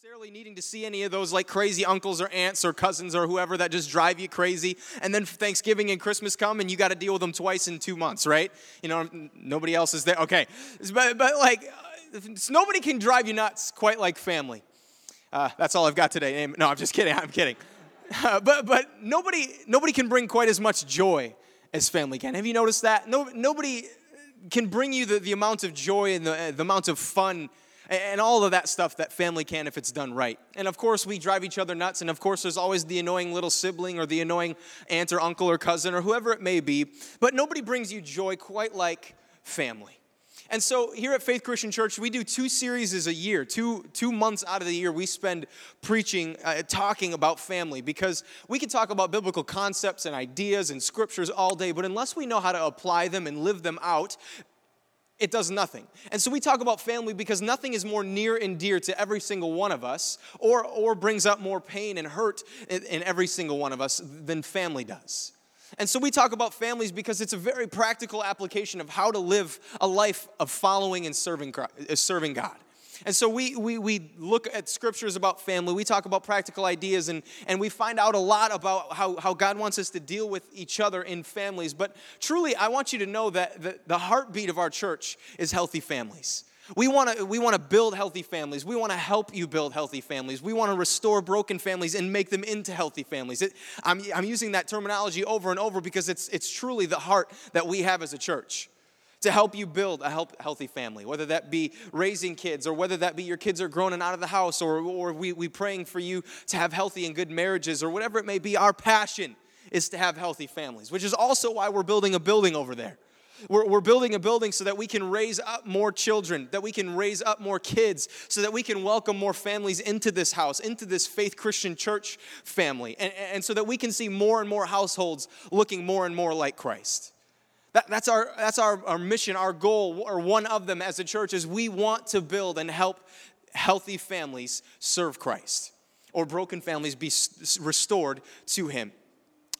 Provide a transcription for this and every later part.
necessarily needing to see any of those like crazy uncles or aunts or cousins or whoever that just drive you crazy. And then Thanksgiving and Christmas come and you got to deal with them twice in two months, right? You know, nobody else is there. Okay. But, but like, uh, nobody can drive you nuts quite like family. Uh, that's all I've got today. No, I'm just kidding. I'm kidding. Uh, but but nobody nobody can bring quite as much joy as family can. Have you noticed that? No, nobody can bring you the, the amount of joy and the, the amount of fun and all of that stuff that family can if it's done right. And of course, we drive each other nuts, and of course, there's always the annoying little sibling or the annoying aunt or uncle or cousin or whoever it may be, but nobody brings you joy quite like family. And so here at Faith Christian Church, we do two series a year. Two, two months out of the year, we spend preaching, uh, talking about family because we can talk about biblical concepts and ideas and scriptures all day, but unless we know how to apply them and live them out, it does nothing. And so we talk about family because nothing is more near and dear to every single one of us or, or brings up more pain and hurt in, in every single one of us than family does. And so we talk about families because it's a very practical application of how to live a life of following and serving, uh, serving God. And so we, we, we look at scriptures about family, we talk about practical ideas, and, and we find out a lot about how, how God wants us to deal with each other in families. But truly, I want you to know that the, the heartbeat of our church is healthy families. We want to we want to build healthy families. We want to help you build healthy families. We want to restore broken families and make them into healthy families. It, I'm, I'm using that terminology over and over because it's, it's truly the heart that we have as a church to help you build a help, healthy family, whether that be raising kids or whether that be your kids are grown and out of the house or, or we, we praying for you to have healthy and good marriages or whatever it may be. Our passion is to have healthy families, which is also why we're building a building over there. We're, we're building a building so that we can raise up more children, that we can raise up more kids, so that we can welcome more families into this house, into this faith Christian church family, and, and so that we can see more and more households looking more and more like Christ. That, that's our, that's our, our mission, our goal, or one of them as a church, is we want to build and help healthy families serve Christ or broken families be restored to Him.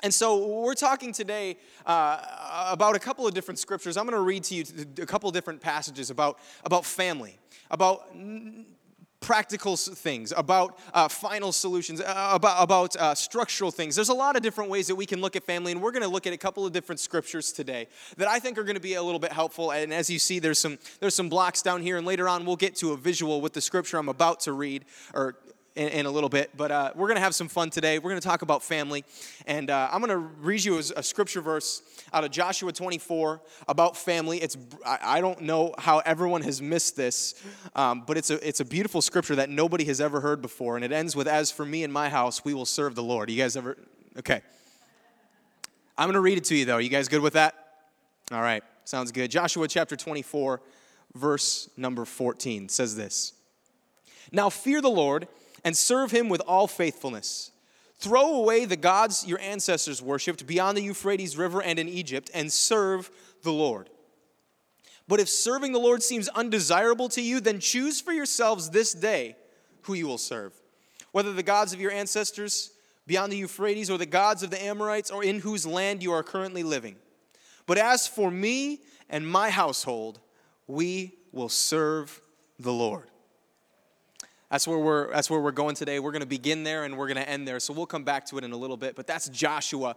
And so we're talking today uh, about a couple of different scriptures. I'm going to read to you a couple different passages about, about family, about practical things, about uh, final solutions, uh, about, about uh, structural things. There's a lot of different ways that we can look at family, and we're going to look at a couple of different scriptures today that I think are going to be a little bit helpful. And as you see, there's some there's some blocks down here, and later on we'll get to a visual with the scripture I'm about to read or in, in a little bit. But uh, we're going to have some fun today. We're going to talk about family. And uh, I'm going to read you a, a, scripture verse out of Joshua 24 about family. It's, I, I don't know how everyone has missed this, um, but it's a, it's a beautiful scripture that nobody has ever heard before. And it ends with, As for me and my house, we will serve the Lord. You guys ever? Okay. I'm going to read it to you, though. You guys good with that? All right. Sounds good. Joshua chapter 24, verse number 14 says this Now fear the Lord and serve him with all faithfulness. Throw away the gods your ancestors worshipped beyond the Euphrates River and in Egypt, and serve the Lord. But if serving the Lord seems undesirable to you, then choose for yourselves this day who you will serve. Whether the gods of your ancestors beyond the Euphrates or the gods of the Amorites or in whose land you are currently living. But as for me and my household, we will serve the Lord. That's where we're that's where we're going today. We're going to begin there and we're going to end there. So we'll come back to it in a little bit. But that's Joshua.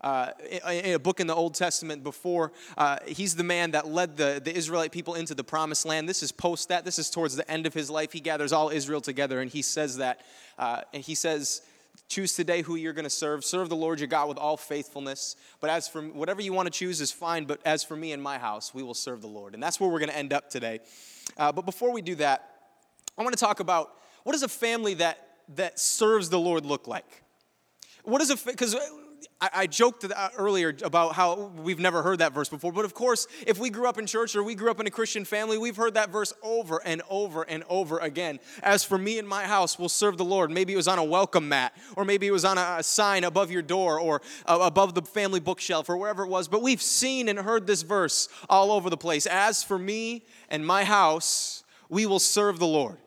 Uh, in a book in the Old Testament before, uh, he's the man that led the, the Israelite people into the promised land. This is post that. This is towards the end of his life. He gathers all Israel together and he says that. Uh, and he says, Choose today who you're going to serve. Serve the Lord your God with all faithfulness. But as for whatever you want to choose is fine. But as for me and my house, we will serve the Lord. And that's where we're going to end up today. Uh, but before we do that, I want to talk about what does a family that, that serves the Lord look like? What is a, because I, I, joked earlier about how we've never heard that verse before, but of course, if we grew up in church or we grew up in a Christian family, we've heard that verse over and over and over again. As for me and my house, we'll serve the Lord. Maybe it was on a welcome mat, or maybe it was on a, a sign above your door, or uh, above the family bookshelf, or wherever it was. But we've seen and heard this verse all over the place. As for me and my house, we will serve the Lord.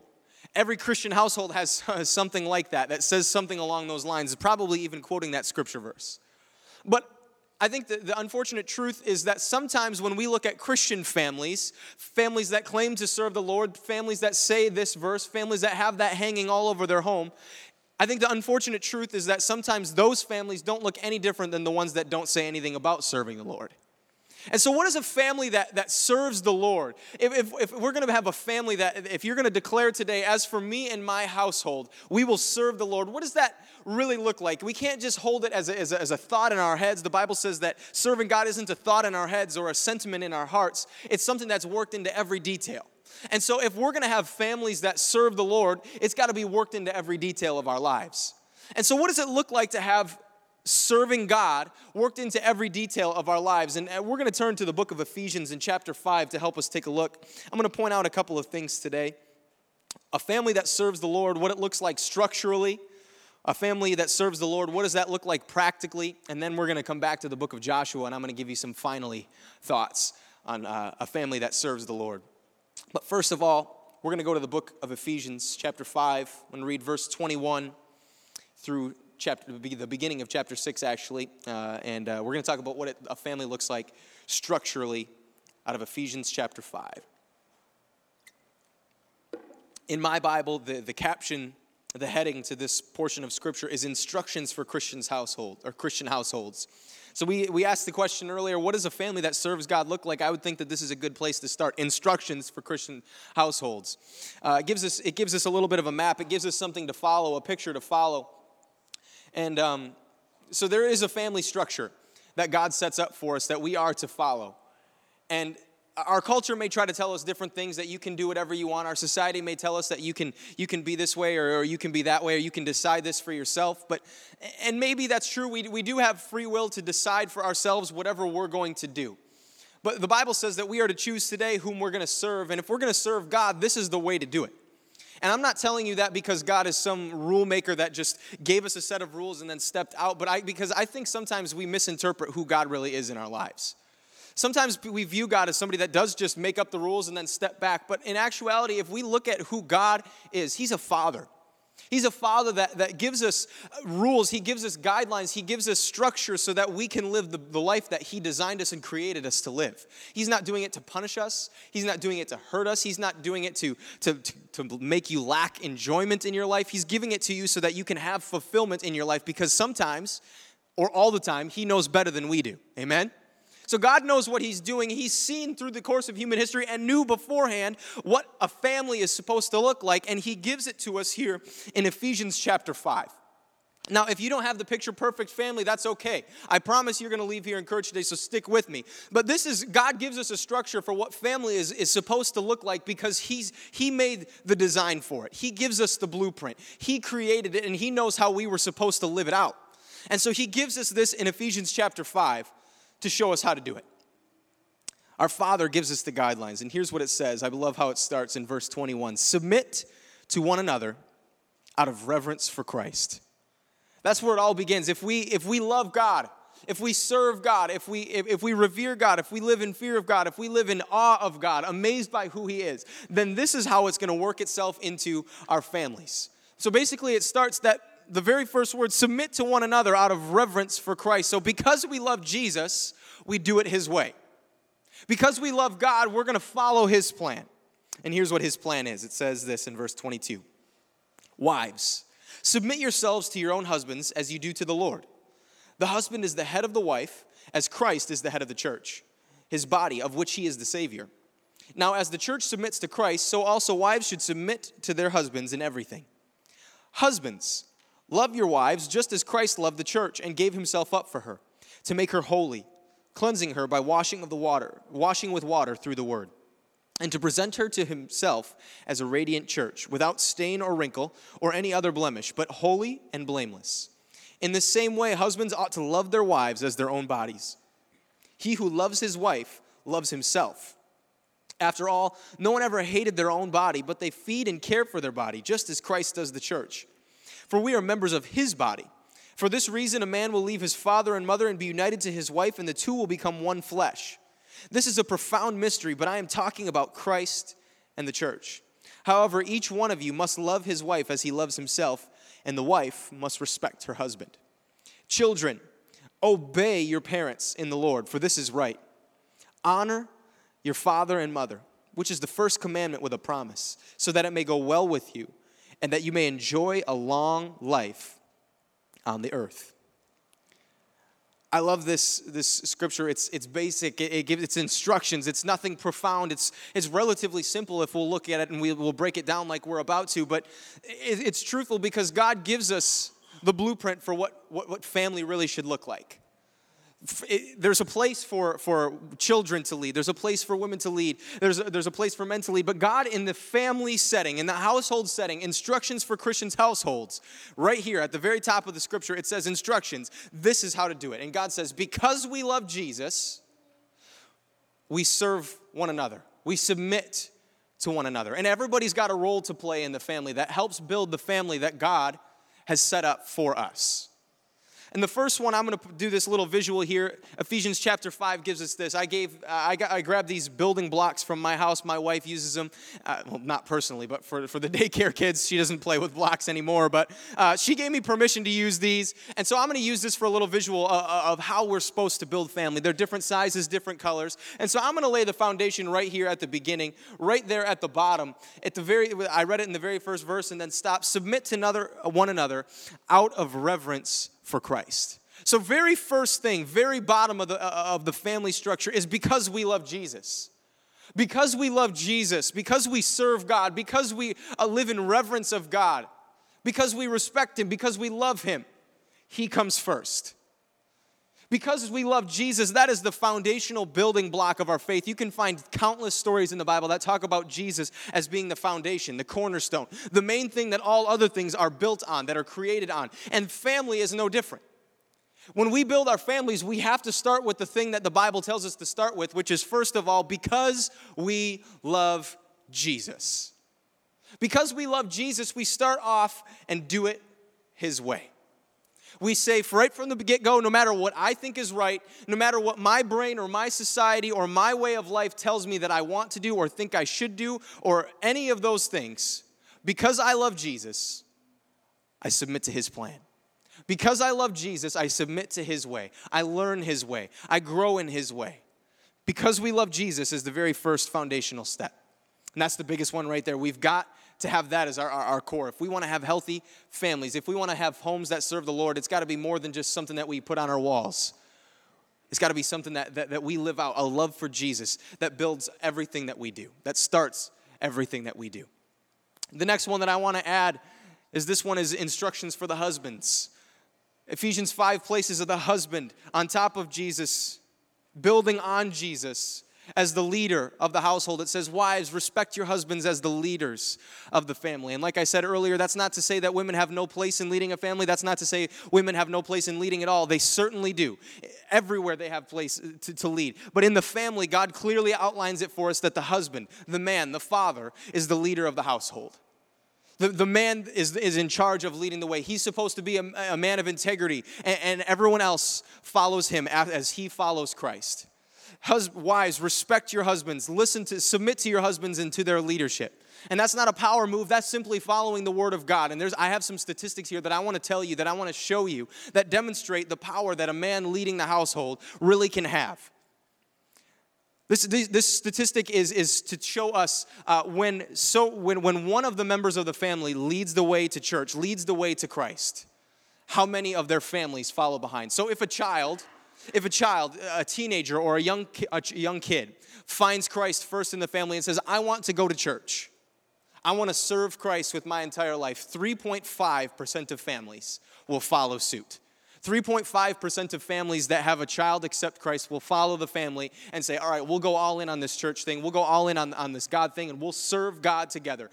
Every Christian household has something like that, that says something along those lines, probably even quoting that scripture verse. But I think that the unfortunate truth is that sometimes when we look at Christian families, families that claim to serve the Lord, families that say this verse, families that have that hanging all over their home, I think the unfortunate truth is that sometimes those families don't look any different than the ones that don't say anything about serving the Lord. And so, what is a family that, that serves the Lord? If, if, if we're going to have a family that, if you're going to declare today, as for me and my household, we will serve the Lord, what does that really look like? We can't just hold it as a, as a, as a thought in our heads. The Bible says that serving God isn't a thought in our heads or a sentiment in our hearts, it's something that's worked into every detail. And so, if we're going to have families that serve the Lord, it's got to be worked into every detail of our lives. And so, what does it look like to have serving God worked into every detail of our lives. And uh, we're going to turn to the book of Ephesians in chapter 5 to help us take a look. I'm going to point out a couple of things today. A family that serves the Lord, what it looks like structurally. A family that serves the Lord, what does that look like practically? And then we're going to come back to the book of Joshua and I'm going to give you some finally thoughts on uh, a family that serves the Lord. But first of all, we're going to go to the book of Ephesians, chapter 5. I'm going to read verse 21 through chapter, the beginning of chapter 6, actually. Uh, and uh, we're going to talk about what it, a family looks like structurally out of Ephesians chapter 5. In my Bible, the, the caption, the heading to this portion of scripture is instructions for Christians household or Christian households. So we, we asked the question earlier, what does a family that serves God look like? I would think that this is a good place to start. Instructions for Christian households. Uh, it, gives us, it gives us a little bit of a map. It gives us something to follow, a picture to follow. And um, so there is a family structure that God sets up for us that we are to follow. And our culture may try to tell us different things that you can do whatever you want. Our society may tell us that you can you can be this way or, or, you can be that way or you can decide this for yourself. But and maybe that's true. We, we do have free will to decide for ourselves whatever we're going to do. But the Bible says that we are to choose today whom we're going to serve. And if we're going to serve God, this is the way to do it. And I'm not telling you that because God is some rule maker that just gave us a set of rules and then stepped out, but I, because I think sometimes we misinterpret who God really is in our lives. Sometimes we view God as somebody that does just make up the rules and then step back. But in actuality, if we look at who God is, He's a father. He's a father that, that gives us rules, He gives us guidelines, He gives us structure so that we can live the, the life that He designed us and created us to live. He's not doing it to punish us, He's not doing it to hurt us, He's not doing it to, to, to, to make you lack enjoyment in your life. He's giving it to you so that you can have fulfillment in your life because sometimes, or all the time, He knows better than we do. Amen? So God knows what He's doing. He's seen through the course of human history and knew beforehand what a family is supposed to look like, and He gives it to us here in Ephesians chapter 5. Now, if you don't have the picture perfect family, that's okay. I promise you're going to leave here encouraged today, so stick with me. But this is, God gives us a structure for what family is, is supposed to look like because he's, He made the design for it. He gives us the blueprint. He created it, and He knows how we were supposed to live it out. And so He gives us this in Ephesians chapter 5 to show us how to do it. Our Father gives us the guidelines, and here's what it says. I love how it starts in verse 21 Submit to one another out of reverence for Christ. That's where it all begins. If we, if we love God, if we serve God, if we, if, if, we revere God, if we live in fear of God, if we live in awe of God, amazed by who He is, then this is how it's going to work itself into our families. So basically, it starts that the very first word submit to one another out of reverence for Christ. So, because we love Jesus, we do it His way. Because we love God, we're going to follow His plan. And here's what His plan is it says this in verse 22 Wives, submit yourselves to your own husbands as you do to the Lord. The husband is the head of the wife, as Christ is the head of the church, his body, of which he is the Savior. Now, as the church submits to Christ, so also wives should submit to their husbands in everything. Husbands, Love your wives just as Christ loved the church and gave himself up for her, to make her holy, cleansing her by washing of the water, washing with water through the word, and to present her to himself as a radiant church, without stain or wrinkle or any other blemish, but holy and blameless. In the same way, husbands ought to love their wives as their own bodies. He who loves his wife loves himself. After all, no one ever hated their own body, but they feed and care for their body, just as Christ does the church for we are members of his body. For this reason, a man will leave his father and mother and be united to his wife, and the two will become one flesh. This is a profound mystery, but I am talking about Christ and the church. However, each one of you must love his wife as he loves himself, and the wife must respect her husband. Children, Obey your parents in the Lord, for this is right. Honor your father and mother, which is the first commandment with a promise, so that it may go well with you and that you may enjoy a long life on the earth. I love this, this scripture. It's, it's basic. It, it, gives its instructions. It's nothing profound. It's, it's relatively simple if we'll look at it and we, will break it down like we're about to. But it, it's truthful because God gives us the blueprint for what, what, what family really should look like it, there's a place for, for children to lead. There's a place for women to lead. There's a, there's a place for men to lead. But God, in the family setting, in the household setting, instructions for Christians' households, right here at the very top of the scripture, it says instructions. This is how to do it. And God says, because we love Jesus, we serve one another, we submit to one another. And everybody's got a role to play in the family that helps build the family that God has set up for us. And the first one, I'm going to do this little visual here. Ephesians chapter 5 gives us this. I gave, uh, I, got, I grabbed these building blocks from my house. My wife uses them, uh, well, not personally, but for, for the daycare kids. She doesn't play with blocks anymore, but uh, she gave me permission to use these. And so I'm going to use this for a little visual uh, uh, of how we're supposed to build family. They're different sizes, different colors. And so I'm going to lay the foundation right here at the beginning, right there at the bottom. At the very, I read it in the very first verse and then stop. Submit to another, one another out of reverence for Christ. So, very first thing, very bottom of the, uh, of the family structure is because we love Jesus. Because we love Jesus, because we serve God, because we uh, live in reverence of God, because we respect Him, because we love Him, He comes first. Because we love Jesus, that is the foundational building block of our faith. You can find countless stories in the Bible that talk about Jesus as being the foundation, the cornerstone, the main thing that all other things are built on, that are created on. And family is no different. When we build our families, we have to start with the thing that the Bible tells us to start with, which is first of all, because we love Jesus. Because we love Jesus, we start off and do it His way. We say right from the get go, no matter what I think is right, no matter what my brain or my society or my way of life tells me that I want to do or think I should do, or any of those things, because I love Jesus, I submit to his plan. Because I love Jesus, I submit to his way. I learn his way. I grow in his way. Because we love Jesus is the very first foundational step. And that's the biggest one right there. We've got to have that as our, our, our core. If we want to have healthy families, if we want to have homes that serve the Lord, it's got to be more than just something that we put on our walls. It's got to be something that, that, that we live out, a love for Jesus that builds everything that we do, that starts everything that we do. The next one that I want to add is this one is instructions for the husbands. Ephesians 5 places of the husband on top of Jesus, building on Jesus as the leader of the household. It says, Wives, respect your husbands as the leaders of the family. And like I said earlier, that's not to say that women have no place in leading a family. That's not to say women have no place in leading at all. They certainly do. Everywhere they have place uh, to, to lead. But in the family, God clearly outlines it for us that the husband, the man, the father, is the leader of the household. The, the man is, is in charge of leading the way. He's supposed to be a, a man of integrity, and, and everyone else follows him as he follows Christ. Hus- wives, respect your husbands. Listen to, submit to your husbands and to their leadership. And that's not a power move, that's simply following the word of God. And there's, I have some statistics here that I want to tell you, that I want to show you, that demonstrate the power that a man leading the household really can have. This, this statistic is, is to show us uh, when, so, when, when one of the members of the family leads the way to church, leads the way to Christ, how many of their families follow behind. So if a child if a child, a teenager, or a young, a young kid finds Christ first in the family and says, I want to go to church, I want to serve Christ with my entire life, 3.5% of families will follow suit. 3.5% of families that have a child accept Christ will follow the family and say, All right, we'll go all in on this church thing, we'll go all in on, on this God thing, and we'll serve God together.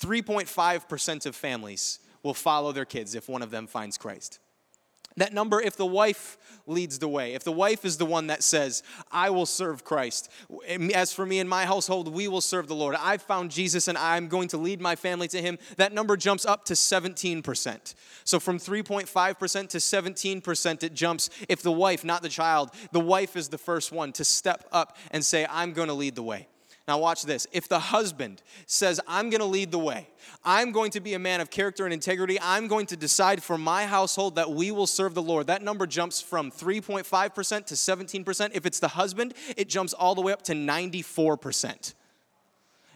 3.5% of families will follow their kids if one of them finds Christ. That number, if the wife leads the way, if the wife is the one that says, I will serve Christ, as for me and my household, we will serve the Lord. I've found Jesus and I'm going to lead my family to him, that number jumps up to 17%. So from 3.5% to 17%, it jumps if the wife, not the child, the wife is the first one to step up and say, I'm going to lead the way. Now, watch this. If the husband says, I'm going to lead the way, I'm going to be a man of character and integrity, I'm going to decide for my household that we will serve the Lord, that number jumps from 3.5% to 17%. If it's the husband, it jumps all the way up to 94%.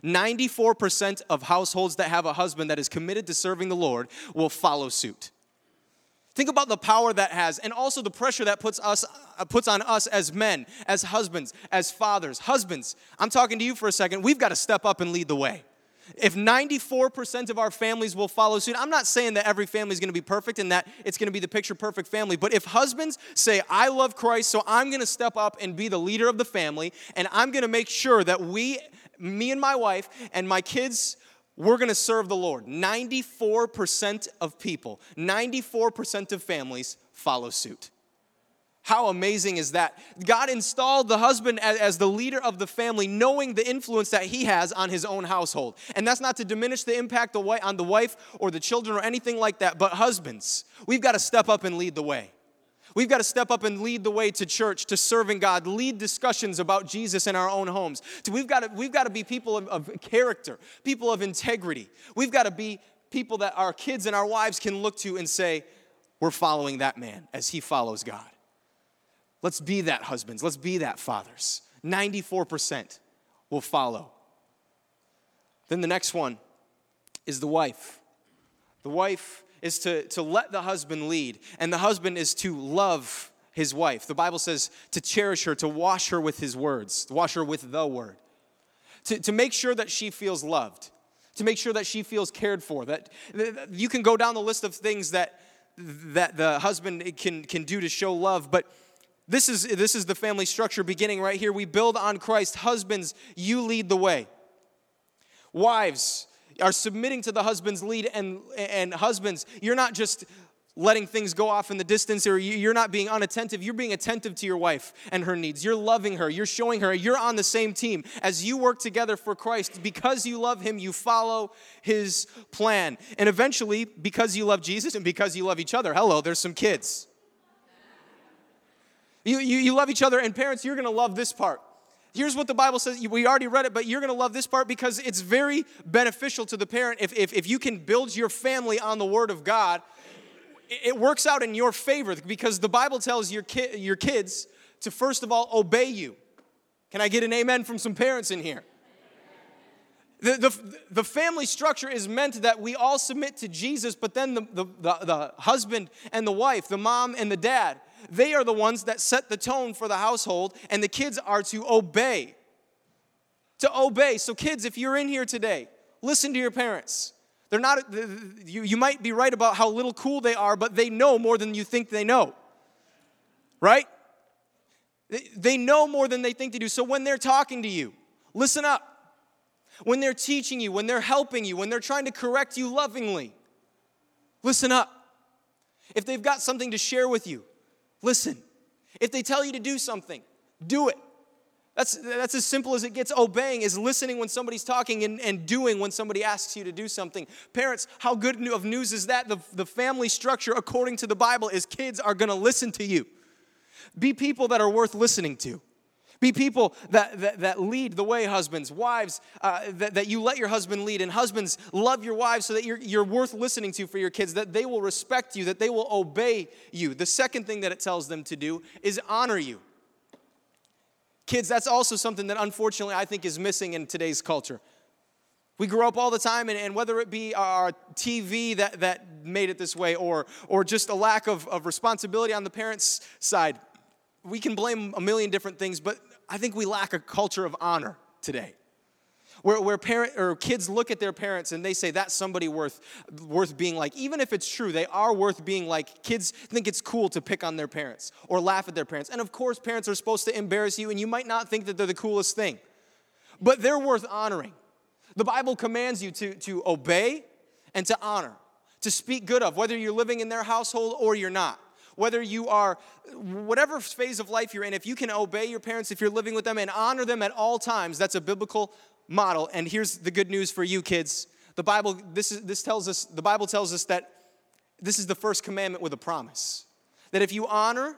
94% of households that have a husband that is committed to serving the Lord will follow suit. Think about the power that has and also the pressure that puts us uh, puts on us as men, as husbands, as fathers. Husbands, I'm talking to you for a second. We've got to step up and lead the way. If 94% of our families will follow suit, I'm not saying that every family is going to be perfect and that it's going to be the picture perfect family, but if husbands say, I love Christ, so I'm going to step up and be the leader of the family, and I'm going to make sure that we, me and my wife, and my kids we're going to serve the Lord. 94% of people, 94% of families follow suit. How amazing is that? God installed the husband as, the leader of the family, knowing the influence that he has on his own household. And that's not to diminish the impact on the wife or the children or anything like that, but husbands, we've got to step up and lead the way. We've got to step up and lead the way to church, to serving God, lead discussions about Jesus in our own homes. We've got to, we've got to be people of, of character, people of integrity. We've got to be people that our kids and our wives can look to and say, We're following that man as he follows God. Let's be that husbands, let's be that fathers. 94% will follow. Then the next one is the wife. The wife is to, to let the husband lead, and the husband is to love his wife. The Bible says to cherish her, to wash her with his words, to wash her with the word, to, to make sure that she feels loved, to make sure that she feels cared for. That, that you can go down the list of things that, that the husband can, can do to show love, but this is, this is the family structure beginning right here. We build on Christ. Husbands, you lead the way. Wives, are submitting to the husband's lead and and husbands. You're not just letting things go off in the distance or you're not being unattentive. You're being attentive to your wife and her needs. You're loving her. You're showing her you're on the same team as you work together for Christ. Because you love him you follow his plan. And eventually because you love Jesus and because you love each other hello there's some kids. You, you, you love each other and parents you're going to love this part Here's what the Bible says. We already read it, but you're going to love this part because it's very beneficial to the parent. If, if, if you can build your family on the Word of God, it works out in your favor because the Bible tells your, ki- your kids to first of all obey you. Can I get an amen from some parents in here? The, the, the family structure is meant that we all submit to Jesus, but then the, the, the, the husband and the wife, the mom and the dad, they are the ones that set the tone for the household, and the kids are to obey. To obey. So, kids, if you're in here today, listen to your parents. They're not, you, you might be right about how little cool they are, but they know more than you think they know. Right? They know more than they think they do. So, when they're talking to you, listen up. When they're teaching you, when they're helping you, when they're trying to correct you lovingly, listen up. If they've got something to share with you, Listen. If they tell you to do something, do it. That's, that's as simple as it gets. Obeying is listening when somebody's talking and, and doing when somebody asks you to do something. Parents, how good of news is that? The, the family structure, according to the Bible, is kids are going to listen to you. Be people that are worth listening to. Be people that, that, that lead the way, husbands, wives, uh, that, that you let your husband lead. And husbands, love your wives so that you're, you're worth listening to for your kids, that they will respect you, that they will obey you. The second thing that it tells them to do is honor you. Kids, that's also something that unfortunately I think is missing in today's culture. We grow up all the time, and, and, whether it be our TV that, that made it this way or, or just a lack of, of responsibility on the parents' side, we can blame a million different things, but I think we lack a culture of honor today. Where, where parent or kids look at their parents and they say that's somebody worth worth being like. Even if it's true they are worth being like. Kids think it's cool to pick on their parents or laugh at their parents. And of course parents are supposed to embarrass you and you might not think that they're the coolest thing. But they're worth honoring. The bible commands you to, to obey and to honor to speak good of whether you're living in their household or you're not whether you are, whatever phase of life you're in, if you can obey your parents, if you're living with them and honor them at all times, that's a biblical model. And here's the good news for you kids. The Bible, this, is, this tells us, the Bible tells us that this is the first commandment with a promise. That if you honor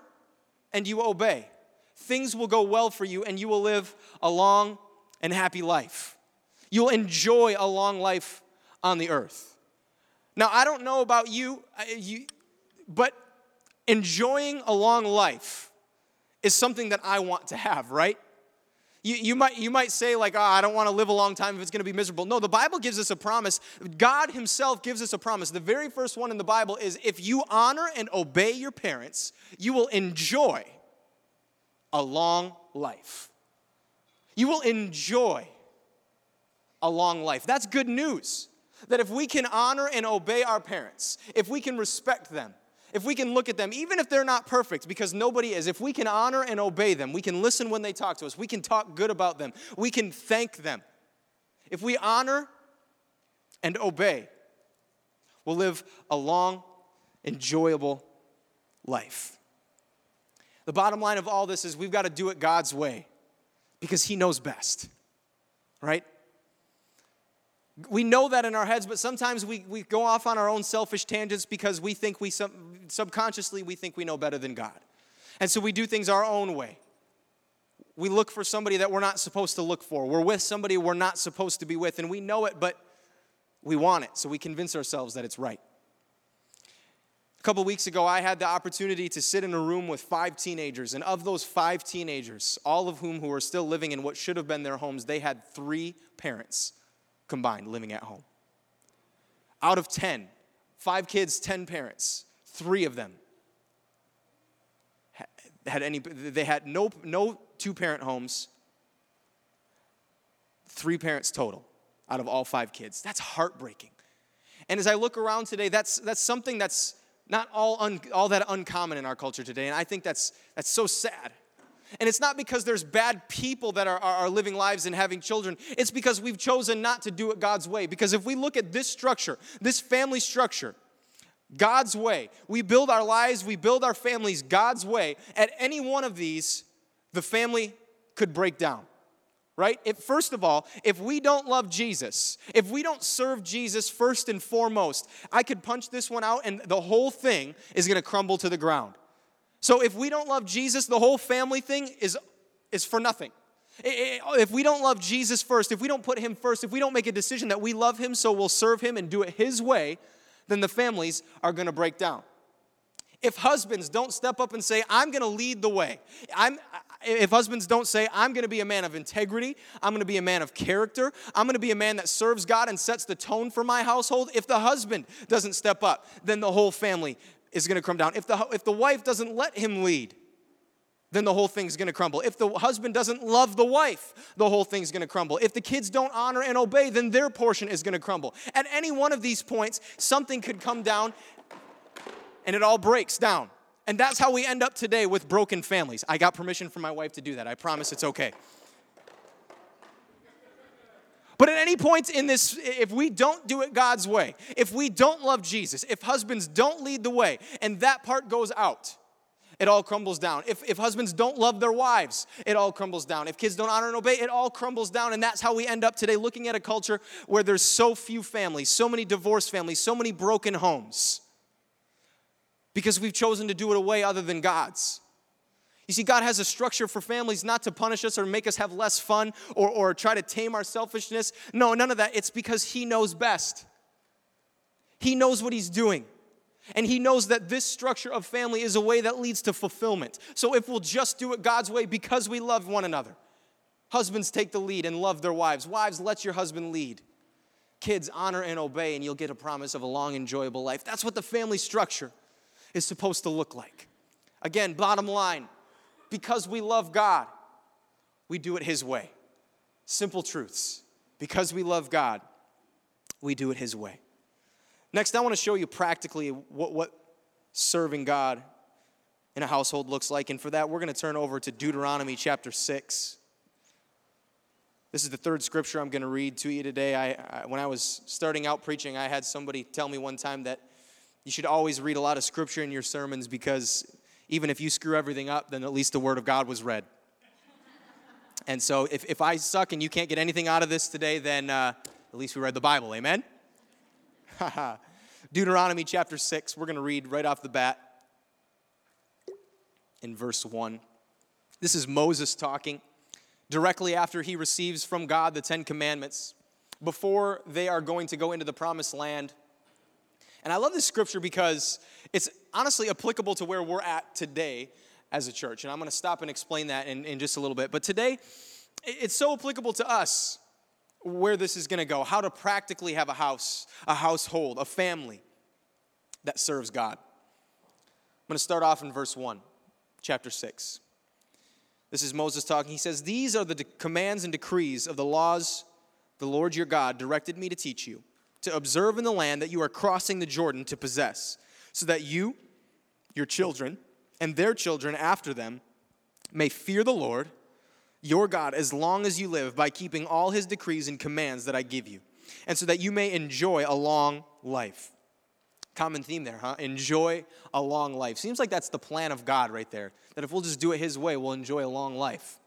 and you obey, things will go well for you and you will live a long and happy life. You'll enjoy a long life on the earth. Now, I don't know about you, you but enjoying a long life is something that I want to have, right? You, you, might, you might say, like, oh, I don't want to live a long time if it's going to be miserable. No, the Bible gives us a promise. God Himself gives us a promise. The very first one in the Bible is if you honor and obey your parents, you will enjoy a long life. You will enjoy a long life. That's good news. That if we can honor and obey our parents, if we can respect them, if we can look at them, even if they're not perfect, because nobody is, if we can honor and obey them, we can listen when they talk to us, we can talk good about them, we can thank them. If we honor and obey, we'll live a long, enjoyable life. The bottom line of all this is we've got to do it God's way because He knows best, right? We know that in our heads, but sometimes we, we go off on our own selfish tangents because we think we sub, subconsciously we think we know better than God. And so we do things our own way. We look for somebody that we're not supposed to look for. We're with somebody we're not supposed to be with, and we know it, but we want it, so we convince ourselves that it's right. A couple weeks ago, I had the opportunity to sit in a room with five teenagers, and of those five teenagers, all of whom who were still living in what should have been their homes, they had three parents combined living at home. Out of 10, five kids, 10 parents, three of them had any, they had no, no two parent homes, three parents total out of all five kids. That's heartbreaking. And as I look around today, that's, that's something that's not all, un, all that uncommon in our culture today. And I think that's, that's so sad. And it's not because there's bad people that are, are, are, living lives and having children. It's because we've chosen not to do it God's way. Because if we look at this structure, this family structure, God's way, we build our lives, we build our families God's way. At any one of these, the family could break down. Right? If, first of all, if we don't love Jesus, if we don't serve Jesus first and foremost, I could punch this one out and the whole thing is going to crumble to the ground. So if we don't love Jesus, the whole family thing is, is for nothing. If we don't love Jesus first, if we don't put him first, if we don't make a decision that we love him so we'll serve him and do it his way, then the families are going to break down. If husbands don't step up and say, I'm going to lead the way, I'm, if husbands don't say, I'm going to be a man of integrity, I'm going to be a man of character, I'm going to be a man that serves God and sets the tone for my household, if the husband doesn't step up, then the whole family is going to come down. If the, if the wife doesn't let him lead, then the whole thing's going to crumble. If the husband doesn't love the wife, the whole thing's going to crumble. If the kids don't honor and obey, then their portion is going to crumble. At any one of these points, something could come down and it all breaks down. And that's how we end up today with broken families. I got permission from my wife to do that. I promise it's okay. But at any point in this, if we don't do it God's way, if we don't love Jesus, if husbands don't lead the way, and that part goes out, it all crumbles down. If, if husbands don't love their wives, it all crumbles down. If kids don't honor and obey, it all crumbles down. And that's how we end up today looking at a culture where there's so few families, so many divorced families, so many broken homes. Because we've chosen to do it a way other than God's. You see, God has a structure for families not to punish us or make us have less fun or, or try to tame our selfishness. No, none of that. It's because He knows best. He knows what He's doing. And He knows that this structure of family is a way that leads to fulfillment. So if we'll just do it God's way because we love one another, husbands take the lead and love their wives. Wives, let your husband lead. Kids, honor and obey, and you'll get a promise of a long, enjoyable life. That's what the family structure is supposed to look like. Again, bottom line because we love God, we do it His way. Simple truths. Because we love God, we do it His way. Next, I want to show you practically what, what serving God in a household looks like. And for that, we're going to turn over to Deuteronomy chapter 6. This is the third scripture I'm going to read to you today. I, I, when I was starting out preaching, I had somebody tell me one time that you should always read a lot of scripture in your sermons because even if you screw everything up, then at least the Word of God was read. And so if, if I suck and you can't get anything out of this today, then uh, at least we read the Bible. Amen? Deuteronomy chapter 6, we're going to read right off the bat in verse 1. This is Moses talking directly after he receives from God the Ten Commandments, before they are going to go into the promised land. And I love this scripture because it's honestly applicable to where we're at today as a church. And I'm going to stop and explain that in, in just a little bit. But today, it's so applicable to us where this is going to go, how to practically have a house, a household, a family that serves God. I'm going to start off in verse 1, chapter 6. This is Moses talking. He says, These are the de- commands and decrees of the laws the Lord your God directed me to teach you, to observe in the land that you are crossing the Jordan to possess, so that you, your children, and their children after them may fear the Lord your God as long as you live by keeping all his decrees and commands that I give you, and so that you may enjoy a long life. Common theme there, huh? Enjoy a long life. Seems like that's the plan of God right there. That if we'll just do it his way, we'll enjoy a long life.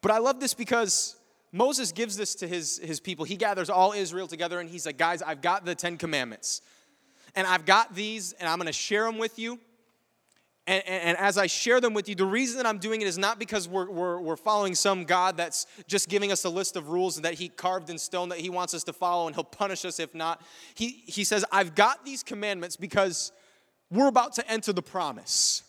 But I love this because Moses gives this to his, his people. He gathers all Israel together and he's like, guys, I've got the Ten Commandments. And I've got these and I'm going to share them with you. And, and, and, as I share them with you, the reason that I'm doing it is not because we're, we're, we're following some God that's just giving us a list of rules that He carved in stone that He wants us to follow and He'll punish us if not. He, he says, I've got these commandments because we're about to enter the promise.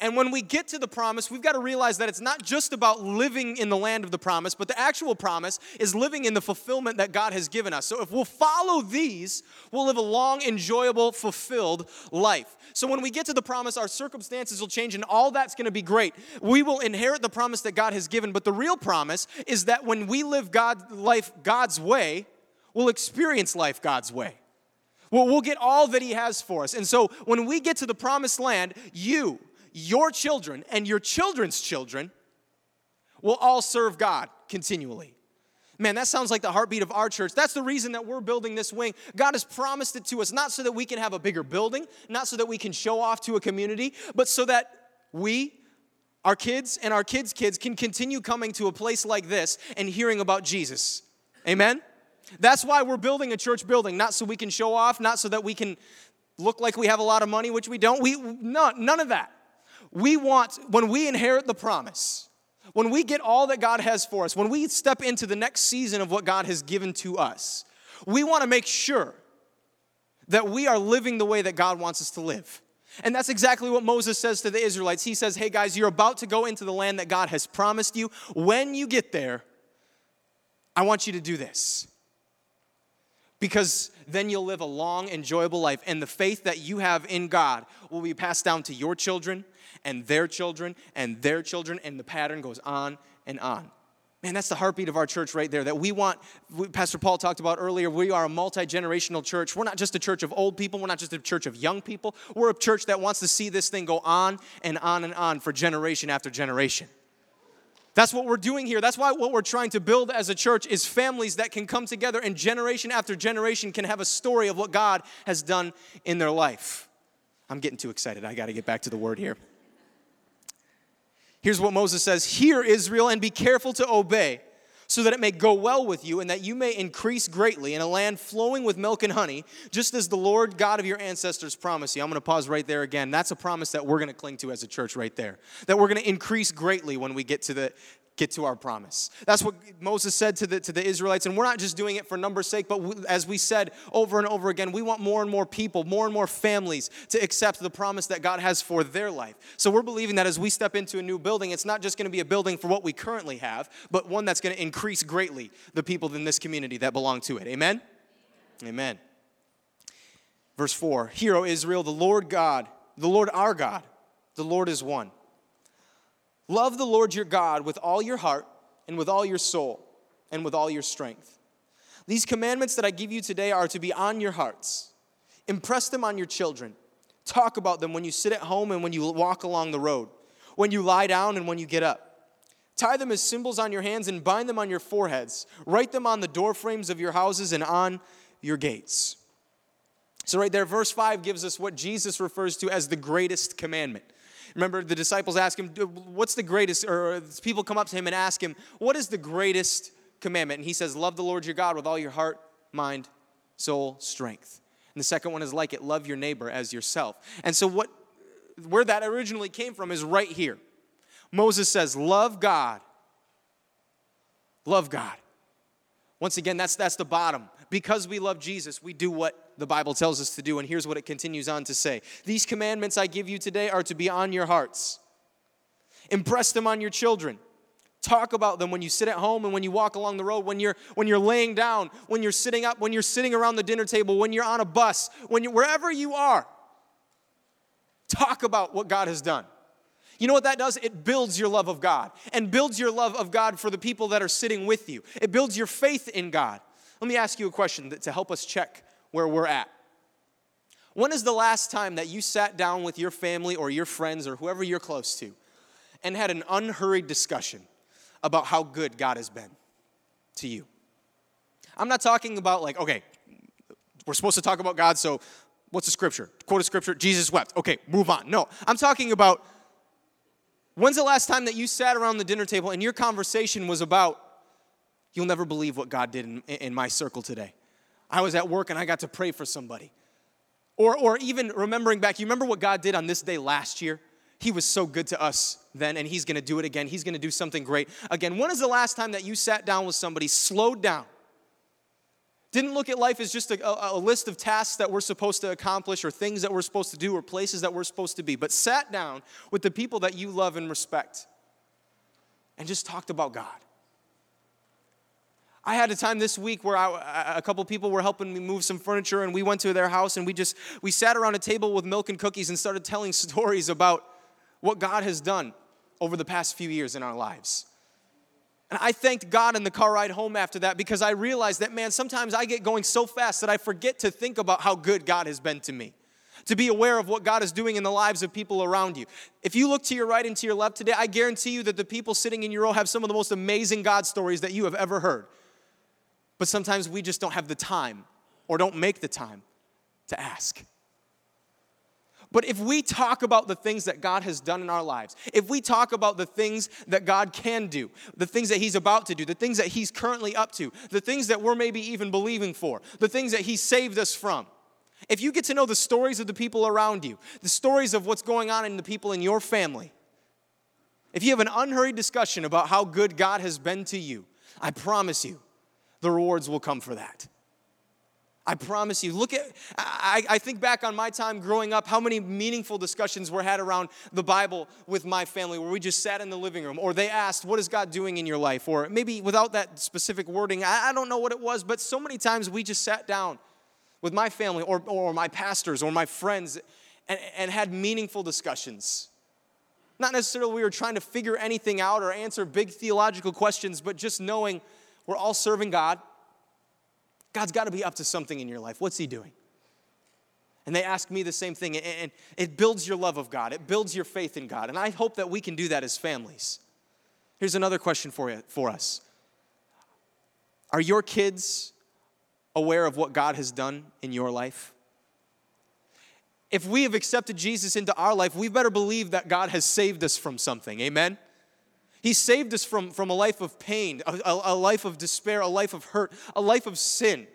And when we get to the promise, we've got to realize that it's not just about living in the land of the promise, but the actual promise is living in the fulfillment that God has given us. So if we'll follow these, we'll live a long, enjoyable, fulfilled life. So when we get to the promise, our circumstances will change and all that's going to be great. We will inherit the promise that God has given, but the real promise is that when we live life God's way, we'll experience life God's way. We'll, we'll get all that He has for us. And so when we get to the promised land, you, your children and your children's children will all serve God continually. Man, that sounds like the heartbeat of our church. That's the reason that we're building this wing. God has promised it to us, not so that we can have a bigger building, not so that we can show off to a community, but so that we, our kids, and our kids' kids can continue coming to a place like this and hearing about Jesus. Amen? That's why we're building a church building, not so we can show off, not so that we can look like we have a lot of money, which we don't. We, no, none of that we want, when we inherit the promise, when we get all that God has for us, when we step into the next season of what God has given to us, we want to make sure that we are living the way that God wants us to live. And that's exactly what Moses says to the Israelites. He says, Hey guys, you're about to go into the land that God has promised you. When you get there, I want you to do this. Because then you'll live a long, enjoyable life. And the faith that you have in God will be passed down to your children and their children and their children, and the pattern goes on and on. Man, that's the heartbeat of our church right there. That we want, Pastor Paul talked about earlier, we are a multi generational church. We're not just a church of old people, we're not just a church of young people. We're a church that wants to see this thing go on and on and on for generation after generation. That's what we're doing here. That's why what we're trying to build as a church is families that can come together and generation after generation can have a story of what God has done in their life. I'm getting too excited. I got to get back to the word here. Here's what Moses says Hear, Israel, and be careful to obey, so that it may go well with you, and that you may increase greatly in a land flowing with milk and honey, just as the Lord God of your ancestors promised you. I'm going to pause right there again. That's a promise that we're going to cling to as a church right there. That we're going to increase greatly when we get to the get to our promise. That's what Moses said to the, to the Israelites. And we're not just doing it for number's sake, but we, as we said over and over again, we want more and more people, more and more families to accept the promise that God has for their life. So we're believing that as we step into a new building, it's not just going to be a building for what we currently have, but one that's going to increase greatly the people in this community that belong to it. Amen? Amen. Verse 4 Hear, O Israel, the Lord God, the Lord our God, the Lord is one. Love the Lord your God with all your heart and with all your soul and with all your strength. These commandments that I give you today are to be on your hearts. Impress them on your children. Talk about them when you sit at home and when you walk along the road, when you lie down and when you get up. Tie them as symbols on your hands and bind them on your foreheads. Write them on the doorframes of your houses and on your gates. So, right there, verse 5 gives us what Jesus refers to as the greatest commandment. Remember, the disciples ask him, What's the greatest? Or people come up to him and ask him, What is the greatest commandment? And he says, Love the Lord your God with all your heart, mind, soul, strength. And the second one is like it, love your neighbor as yourself. And so, what, where that originally came from is right here. Moses says, Love God. Love God. Once again, that's, that's the bottom. Because we love Jesus, we do what the Bible tells us to do. And here's what it continues on to say These commandments I give you today are to be on your hearts. Impress them on your children. Talk about them when you sit at home and when you walk along the road, when you're, when you're laying down, when you're sitting up, when you're sitting around the dinner table, when you're on a bus, when you, wherever you are. Talk about what God has done. You know what that does? It builds your love of God and builds your love of God for the people that are sitting with you. It builds your faith in God. Let me ask you a question to help us check where we're at. When is the last time that you sat down with your family or your friends or whoever you're close to and had an unhurried discussion about how good God has been to you? I'm not talking about like, okay, we're supposed to talk about God, so what's the scripture? Quote a scripture, Jesus wept. Okay, move on. No, I'm talking about when's the last time that you sat around the dinner table and your conversation was about, you'll never believe what God did in, in my circle today? I was at work and I got to pray for somebody. Or, or even remembering back, you remember what God did on this day last year? He was so good to us then, and He's gonna do it again. He's gonna do something great again. When is the last time that you sat down with somebody, slowed down, didn't look at life as just a, a, a, list of tasks that we're supposed to accomplish or things that we're supposed to do or places that we're supposed to be, but sat down with the people that you love and respect and just talked about God? I had a time this week where I, a couple people were helping me move some furniture, and we went to their house and we just we sat around a table with milk and cookies and started telling stories about what God has done over the past few years in our lives. And I thanked God in the car ride home after that because I realized that, man, sometimes I get going so fast that I forget to think about how good God has been to me. To be aware of what God is doing in the lives of people around you. If you look to your right and to your left today, I guarantee you that the people sitting in your row have some of the most amazing God stories that you have ever heard. But sometimes we just don't have the time or don't make the time to ask. But if we talk about the things that God has done in our lives, if we talk about the things that God can do, the things that He's about to do, the things that He's currently up to, the things that we're maybe even believing for, the things that He saved us from, if you get to know the stories of the people around you, the stories of what's going on in the people in your family, if you have an unhurried discussion about how good God has been to you, I promise you, the rewards will come for that. I promise you. Look at, I, I, think back on my time growing up, how many meaningful discussions were had around the Bible with my family where we just sat in the living room, or they asked, What is God doing in your life? Or maybe without that specific wording, I, I don't know what it was, but so many times we just sat down with my family or, or my pastors or my friends and, and had meaningful discussions. Not necessarily we were trying to figure anything out or answer big theological questions, but just knowing we're all serving God God's got to be up to something in your life. What's He doing? And they ask me the same thing. And it builds your love of God, it builds your faith in God. And I hope that we can do that as families. Here's another question for, you, for us Are your kids aware of what God has done in your life? If we have accepted Jesus into our life, we better believe that God has saved us from something. Amen? He saved us from, from a life of pain, a, a, a life of despair, a life of hurt, a life of sin.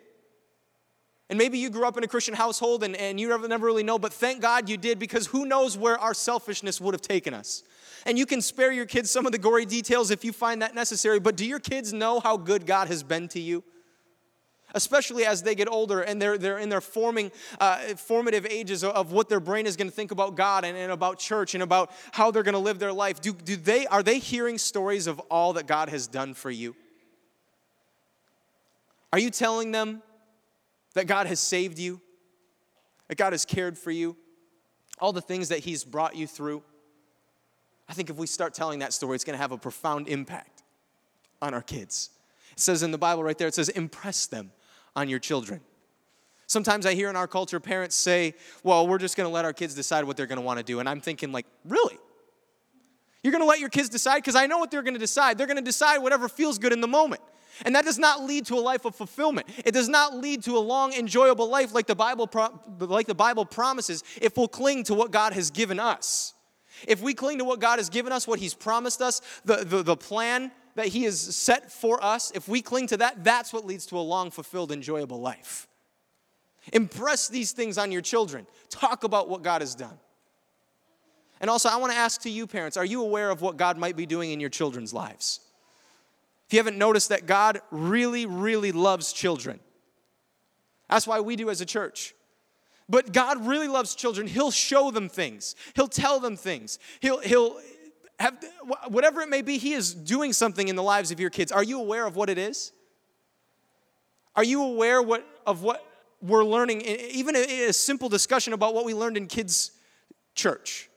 And maybe you grew up in a Christian household and, and you never, never really know, but thank God you did because who knows where our selfishness would have taken us. And you can spare your kids some of the gory details if you find that necessary, but do your kids know how good God has been to you? Especially as they get older and they're, they're in their forming, uh, formative ages of, what their brain is going to think about God and, and about church and about how they're going to live their life. Do, do they, are they hearing stories of all that God has done for you? Are you telling them that God has saved you, that God has cared for you, all the things that He's brought you through? I think if we start telling that story, it's going to have a profound impact on our kids. It says in the Bible right there, it says, impress them on your children. Sometimes I hear in our culture parents say, well, we're just going to let our kids decide what they're going to want to do. And I'm thinking, like, really? You're going to let your kids decide? Because I know what they're going to decide. They're going to decide whatever feels good in the moment. And that does not lead to a life of fulfillment. It does not lead to a long, enjoyable life like the Bible, pro- like the Bible promises if we'll cling to what God has given us. If we cling to what God has given us, what He's promised us, the, the, the plan that He has set for us, if we cling to that, that's what leads to a long, fulfilled, enjoyable life. Impress these things on your children. Talk about what God has done. And also, I want to ask to you, parents, are you aware of what God might be doing in your children's lives? If you haven't noticed that God really, really loves children, that's why we do as a church. But God really loves children. He'll show them things, He'll tell them things. He'll, he'll have, whatever it may be, He is doing something in the lives of your kids. Are you aware of what it is? Are you aware what, of what we're learning, even a, a simple discussion about what we learned in kids' church?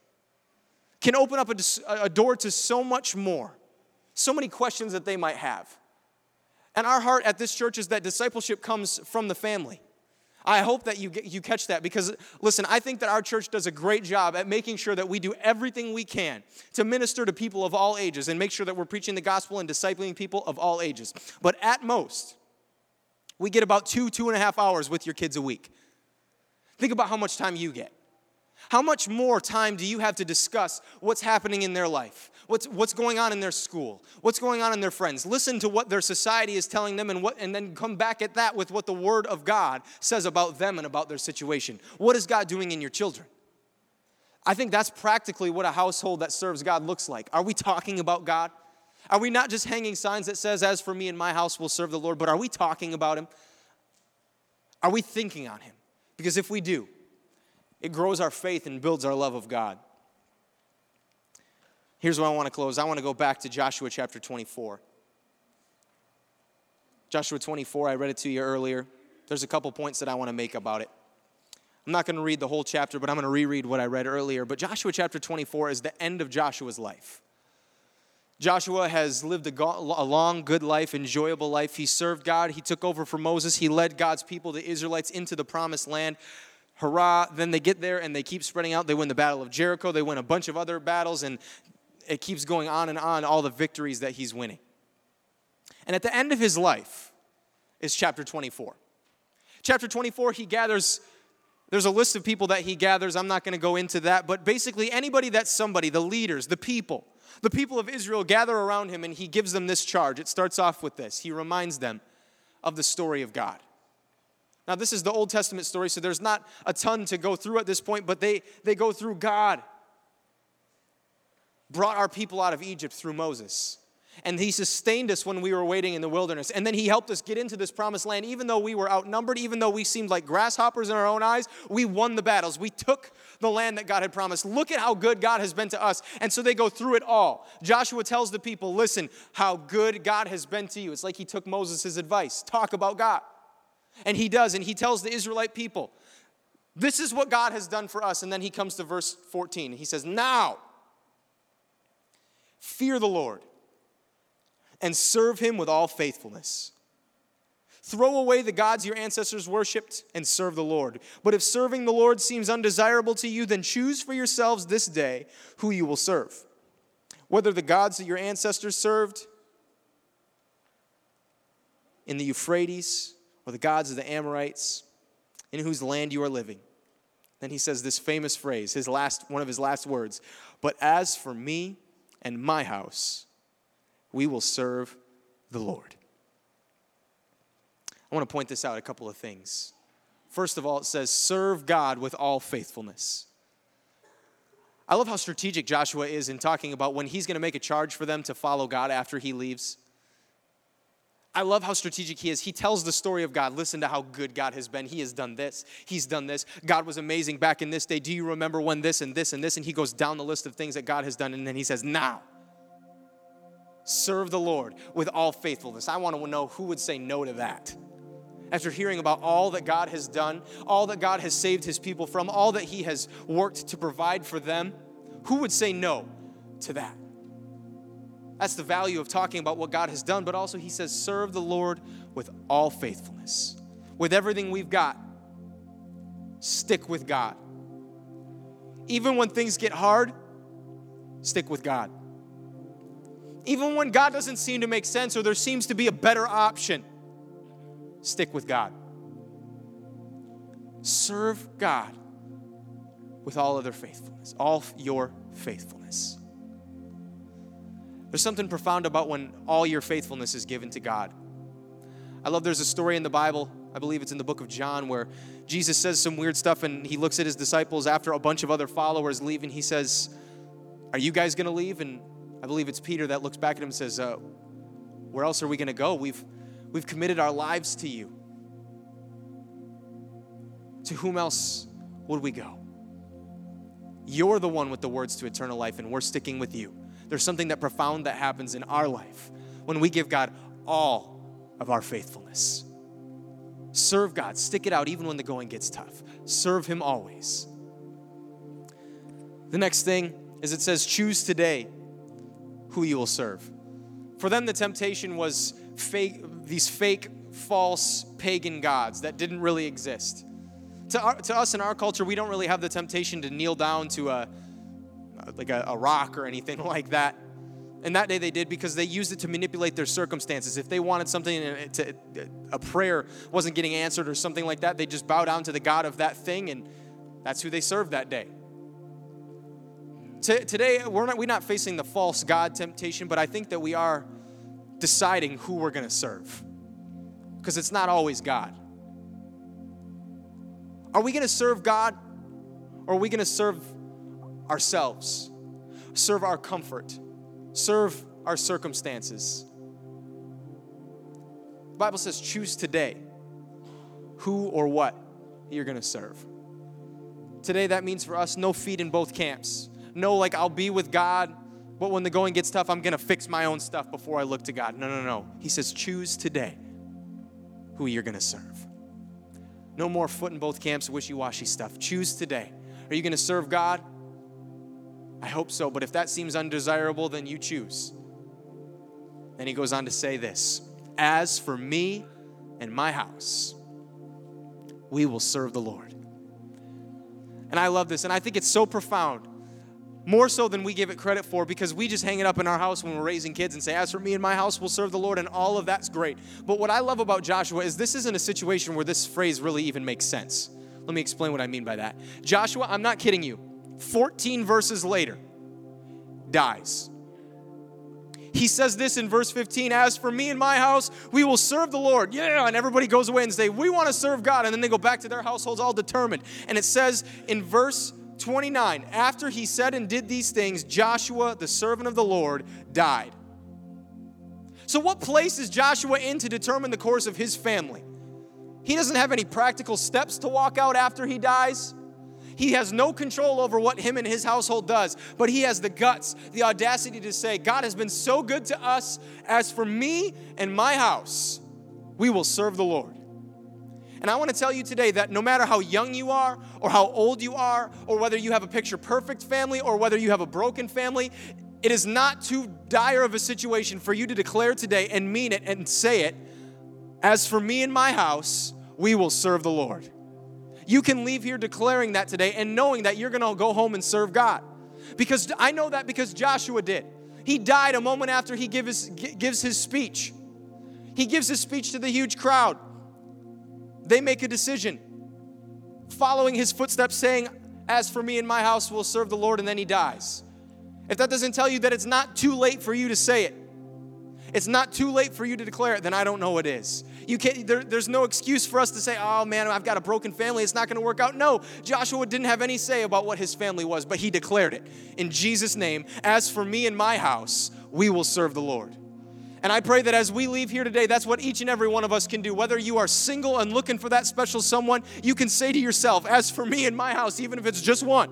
Can open up a, a door to so much more, so many questions that they might have. And our heart at this church is that discipleship comes from the family. I hope that you, get, you catch that because, listen, I think that our church does a great job at making sure that we do everything we can to minister to people of all ages and make sure that we're preaching the gospel and discipling people of all ages. But at most, we get about two, two and a half hours with your kids a week. Think about how much time you get. How much more time do you have to discuss what's happening in their life? What's, what's going on in their school? What's going on in their friends? Listen to what their society is telling them and, what, and then come back at that with what the Word of God says about them and about their situation. What is God doing in your children? I think that's practically what a household that serves God looks like. Are we talking about God? Are we not just hanging signs that says, As for me and my house will serve the Lord, but are we talking about Him? Are we thinking on Him? Because if we do, it grows our faith and builds our love of God. Here's where I want to close. I want to go back to Joshua chapter 24. Joshua 24, I read it to you earlier. There's a couple points that I want to make about it. I'm not going to read the whole chapter, but I'm going to reread what I read earlier. But Joshua chapter 24 is the end of Joshua's life. Joshua has lived a, long, good life, enjoyable life. He served God. He took over for Moses. He led God's people, the Israelites, into the promised land hurrah. Then they get there and they keep spreading out. They win the Battle of Jericho, they win a bunch of other battles, and it keeps going on and on, all the victories that he's winning. And at the end of his life is chapter 24. Chapter 24, he gathers, there's a list of people that he gathers. I'm not going to go into that, but basically, anybody that's somebody, the leaders, the people, the people of Israel gather around him and he gives them this charge. It starts off with this He reminds them of the story of God. Now, this is the Old Testament story, so there's not a ton to go through at this point, but they, they go through God brought our people out of Egypt through Moses. And he sustained us when we were waiting in the wilderness. And then he helped us get into this promised land, even though we were outnumbered, even though we seemed like grasshoppers in our own eyes. We won the battles. We took the land that God had promised. Look at how good God has been to us. And so they go through it all. Joshua tells the people, Listen, how good God has been to you. It's like he took Moses' advice talk about God. And he does, and he tells the Israelite people, This is what God has done for us. And then he comes to verse 14. He says, Now, fear the Lord and serve him with all faithfulness. Throw away the gods your ancestors worshipped and serve the Lord. But if serving the Lord seems undesirable to you, then choose for yourselves this day who you will serve. Whether the gods that your ancestors served in the Euphrates or the gods of the Amorites in whose land you are living. Then he says this famous phrase, his last one of his last words, "But as for me and my house, we will serve the Lord." I want to point this out a couple of things. First of all, it says, "Serve God with all faithfulness." I love how strategic Joshua is in talking about when he's going to make a charge for them to follow God after he leaves. I love how strategic he is. He tells the story of God. Listen to how good God has been. He has done this. He's done this. God was amazing back in this day. Do you remember when this and this and this? And he goes down the list of things that God has done. And then he says, Now, serve the Lord with all faithfulness. I want to know who would say no to that. After hearing about all that God has done, all that God has saved his people from, all that he has worked to provide for them, who would say no to that? That's the value of talking about what God has done, but also he says, serve the Lord with all faithfulness. With everything we've got, stick with God. Even when things get hard, stick with God. Even when God doesn't seem to make sense or there seems to be a better option, stick with God. Serve God with all other faithfulness, all your faithfulness. There's something profound about when all your faithfulness is given to God. I love there's a story in the Bible, I believe it's in the book of John, where Jesus says some weird stuff and he looks at his disciples after a bunch of other followers leave and he says, Are you guys going to leave? And I believe it's Peter that looks back at him and says, uh, Where else are we going to go? We've, we've committed our lives to you. To whom else would we go? You're the one with the words to eternal life, and we're sticking with you. There's something that profound that happens in our life when we give God all of our faithfulness. Serve God, stick it out even when the going gets tough. Serve Him always. The next thing is it says, choose today who you will serve. For them, the temptation was fake, these fake, false pagan gods that didn't really exist. To, our, to us in our culture, we don't really have the temptation to kneel down to a like a, a rock or anything like that. And that day they did because they used it to manipulate their circumstances. If they wanted something, uh, to, uh, a prayer wasn't getting answered or something like that, they just bow down to the God of that thing, and that's who they served that day. Today, we're not, we're not facing the false God temptation, but I think that we are deciding who we're going to serve because it's not always God. Are we going to serve God or are we going to serve ourselves, serve our comfort, serve our circumstances? The Bible says, choose today who or what you're going to serve. Today, that means for us no feet in both camps no, like I'll be with God, but when the going gets tough, I'm going to fix my own stuff before I look to God. No, no, no. He says, choose today who you're going to serve. No more foot in both camps, wishy washy stuff. Choose today. Are you going to serve God? I hope so, but if that seems undesirable, then you choose. Then he goes on to say this As for me and my house, we will serve the Lord. And I love this, and I think it's so profound more so than we give it credit for because we just hang it up in our house when we're raising kids and say, As for me and my house, we'll serve the Lord, and all of that's great. But what I love about Joshua is this isn't a situation where this phrase really even makes sense. Let me explain what I mean by that. Joshua, I'm not kidding you, 14 verses later, dies. He says this in verse 15 As for me and my house, we will serve the Lord. Yeah, and everybody goes away and say, We want to serve God. And then they go back to their households all determined. And it says in verse 29 After he said and did these things, Joshua, the servant of the Lord, died. So, what place is Joshua in to determine the course of his family? He doesn't have any practical steps to walk out after he dies. He has no control over what him and his household does, but he has the guts, the audacity to say, God has been so good to us. As for me and my house, we will serve the Lord. And I want to tell you today that no matter how young you are, or how old you are, or whether you have a picture perfect family, or whether you have a broken family, it is not too dire of a situation for you to declare today and mean it and say it. As for me and my house, we will serve the Lord. You can leave here declaring that today and knowing that you're going to go home and serve God. Because I know that because Joshua did. He died a moment after he gives, gives his speech. He gives his speech to the huge crowd. They make a decision, following his footsteps, saying, As for me and my house, we'll serve the Lord, and then he dies. If that doesn't tell you that it's not too late for you to say it, it's not too late for you to declare it, then I don't know what is. You can't, there, there's no excuse for us to say, oh man, I've got a broken family, it's not gonna work out. No, Joshua didn't have any say about what his family was, but he declared it in Jesus' name. As for me and my house, we will serve the Lord. And I pray that as we leave here today, that's what each and every one of us can do. Whether you are single and looking for that special someone, you can say to yourself, as for me and my house, even if it's just one,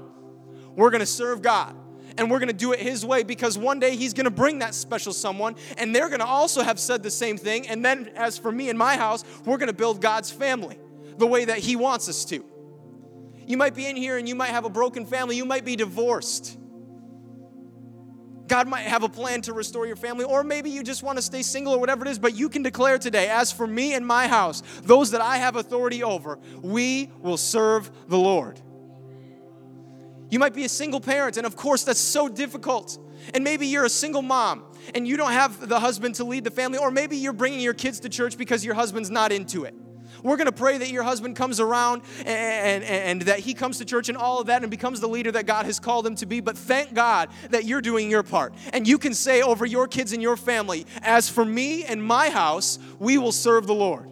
we're gonna serve God and we're gonna do it His way because one day He's gonna bring that special someone and they're gonna also have said the same thing. And then, as for me and my house, we're gonna build God's family the way that He wants us to. You might be in here and you might have a broken family, you might be divorced. God might have a plan to restore your family, or maybe you just want to stay single or whatever it is, but you can declare today, as for me and my house, those that I have authority over, we will serve the Lord. You might be a single parent, and of course, that's so difficult. And maybe you're a single mom and you don't have the husband to lead the family, or maybe you're bringing your kids to church because your husband's not into it. We're going to pray that your husband comes around and, and, and, that he comes to church and all of that and becomes the leader that God has called him to be. But thank God that you're doing your part. And you can say over your kids and your family, as for me and my house, we will serve the Lord.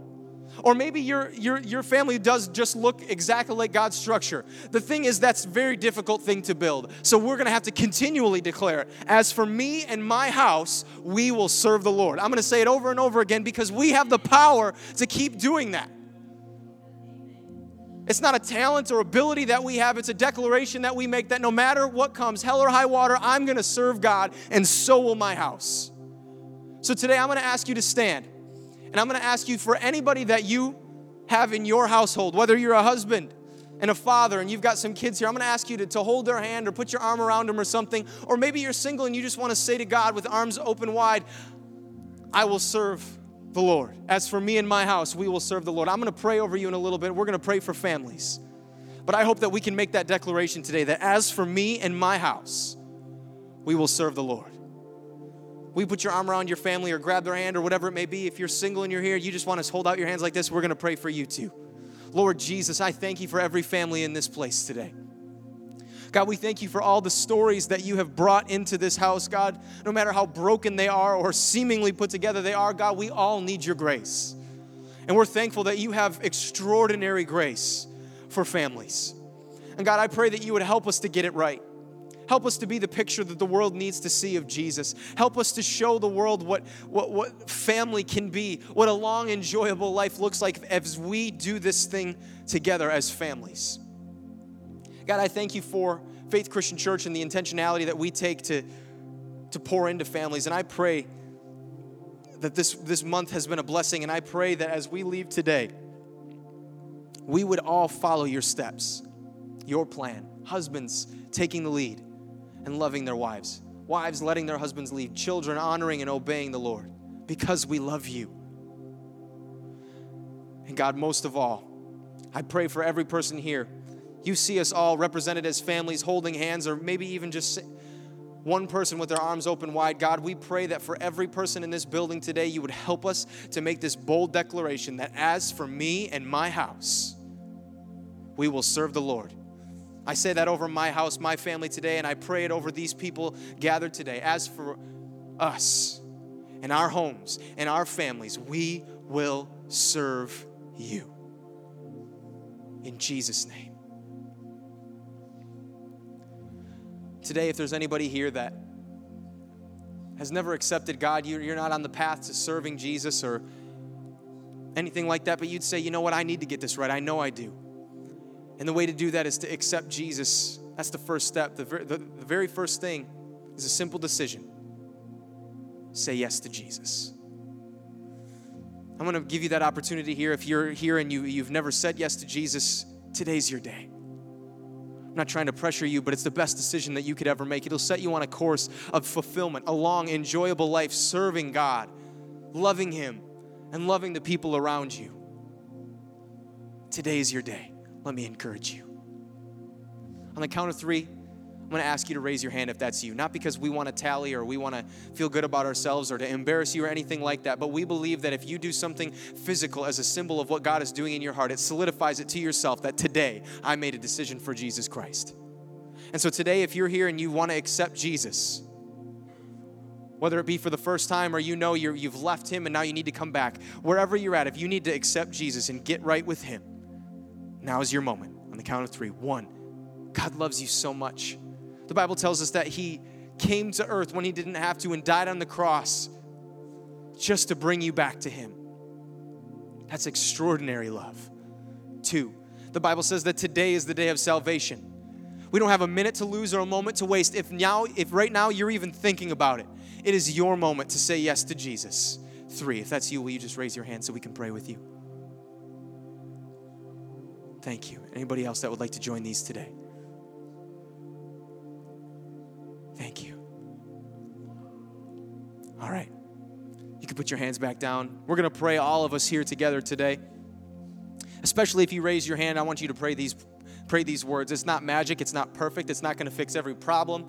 Or maybe your, your, your family does just look exactly like God's structure. The thing is, that's a very difficult thing to build. So we're going to have to continually declare, it. as for me and my house, we will serve the Lord. I'm going to say it over and over again because we have the power to keep doing that. It's not a talent or ability that we have, it's a declaration that we make that no matter what comes, hell or high water, I'm going to serve God, and so will my house. So today I'm going to ask you to stand. And I'm going to ask you for anybody that you have in your household, whether you're a husband and a father and you've got some kids here, I'm going to ask you to, to hold their hand or put your arm around them or something. Or maybe you're single and you just want to say to God with arms open wide, I will serve the Lord. As for me and my house, we will serve the Lord. I'm going to pray over you in a little bit. We're going to pray for families. But I hope that we can make that declaration today that as for me and my house, we will serve the Lord. We put your arm around your family or grab their hand or whatever it may be. If you're single and you're here, you just want to hold out your hands like this, we're going to pray for you too. Lord Jesus, I thank you for every family in this place today. God, we thank you for all the stories that you have brought into this house, God. No matter how broken they are or seemingly put together they are, God, we all need your grace. And we're thankful that you have extraordinary grace for families. And God, I pray that you would help us to get it right. Help us to be the picture that the world needs to see of Jesus. Help us to show the world what, what, what family can be, what a long, enjoyable life looks like as we do this thing together as families. God, I thank you for Faith Christian Church and the intentionality that we take to, to pour into families. And I pray that this, this month has been a blessing. And I pray that as we leave today, we would all follow your steps, your plan. Husbands taking the lead, and loving their wives. Wives letting their husbands lead. Children honoring and obeying the Lord because we love you. And God, most of all, I pray for every person here. You see us all represented as families holding hands, or maybe even just one person with their arms open wide. God, we pray that for every person in this building today, you would help us to make this bold declaration that as for me and my house, we will serve the Lord. I say that over my house, my family today, and I pray it over these people gathered today. As for us and our homes and our families, we will serve you. In Jesus' name. Today, if there's anybody here that has never accepted God, you're not on the path to serving Jesus or anything like that, but you'd say, you know what, I need to get this right. I know I do. And the way to do that is to accept Jesus. That's the first step. The, the, the very first thing is a simple decision say yes to Jesus. I'm going to give you that opportunity here. If you're here and you, you've never said yes to Jesus, today's your day. I'm not trying to pressure you, but it's the best decision that you could ever make. It'll set you on a course of fulfillment, a long, enjoyable life serving God, loving Him, and loving the people around you. Today's your day let me encourage you. On the count of three, I'm going to ask you to raise your hand if that's you. Not because we want to tally or we want to feel good about ourselves or to embarrass you or anything like that, but we believe that if you do something physical as a symbol of what God is doing in your heart, it solidifies it to yourself that today I made a decision for Jesus Christ. And so today, if you're here and you want to accept Jesus, whether it be for the first time or you know you have left Him and now you need to come back, wherever you're at, if you need to accept Jesus and get right with Him, now is your moment. On the count of three. One, God loves you so much. The Bible tells us that He came to earth when He didn't have to and died on the cross just to bring you back to Him. That's extraordinary love. Two, the Bible says that today is the day of salvation. We don't have a minute to lose or a moment to waste. If now, if right now you're even thinking about it, it is your moment to say yes to Jesus. Three, if that's you, will you just raise your hand so we can pray with you? Thank you. Anybody else that would like to join these today? Thank you. All right. You can put your hands back down. We're going to pray all of us here together today. Especially if you raise your hand, I want you to pray these pray these words. It's not magic, it's not perfect, it's not going to fix every problem,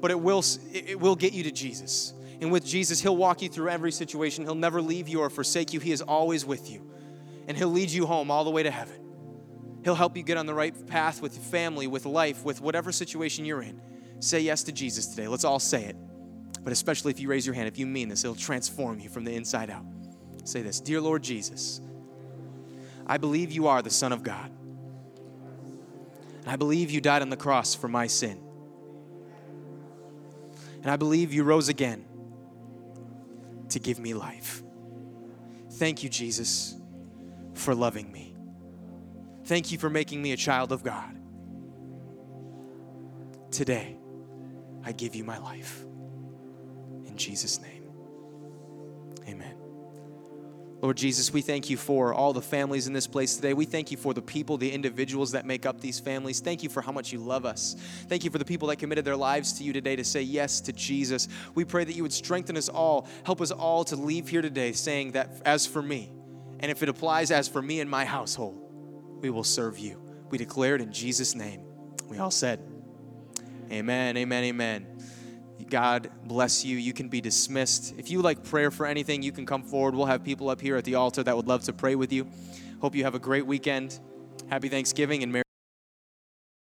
but it will it will get you to Jesus. And with Jesus, he'll walk you through every situation. He'll never leave you or forsake you. He is always with you. And he'll lead you home all the way to heaven. He'll help you get on the right path with family, with life, with whatever situation you're in. Say yes to Jesus today. Let's all say it. But especially if you raise your hand, if you mean this, it'll transform you from the inside out. Say this Dear Lord Jesus, I believe you are the Son of God. And I believe you died on the cross for my sin. And I believe you rose again to give me life. Thank you, Jesus, for loving me. Thank you for making me a child of God. Today, I give you my life. In Jesus' name, amen. Lord Jesus, we thank you for all the families in this place today. We thank you for the people, the individuals that make up these families. Thank you for how much you love us. Thank you for the people that committed their lives to you today to say yes to Jesus. We pray that you would strengthen us all, help us all to leave here today saying that as for me, and if it applies as for me and my household, we will serve you. We declare it in Jesus' name. We all said, Amen, amen, amen. God bless you. You can be dismissed. If you like prayer for anything, you can come forward. We'll have people up here at the altar that would love to pray with you. Hope you have a great weekend. Happy Thanksgiving and Merry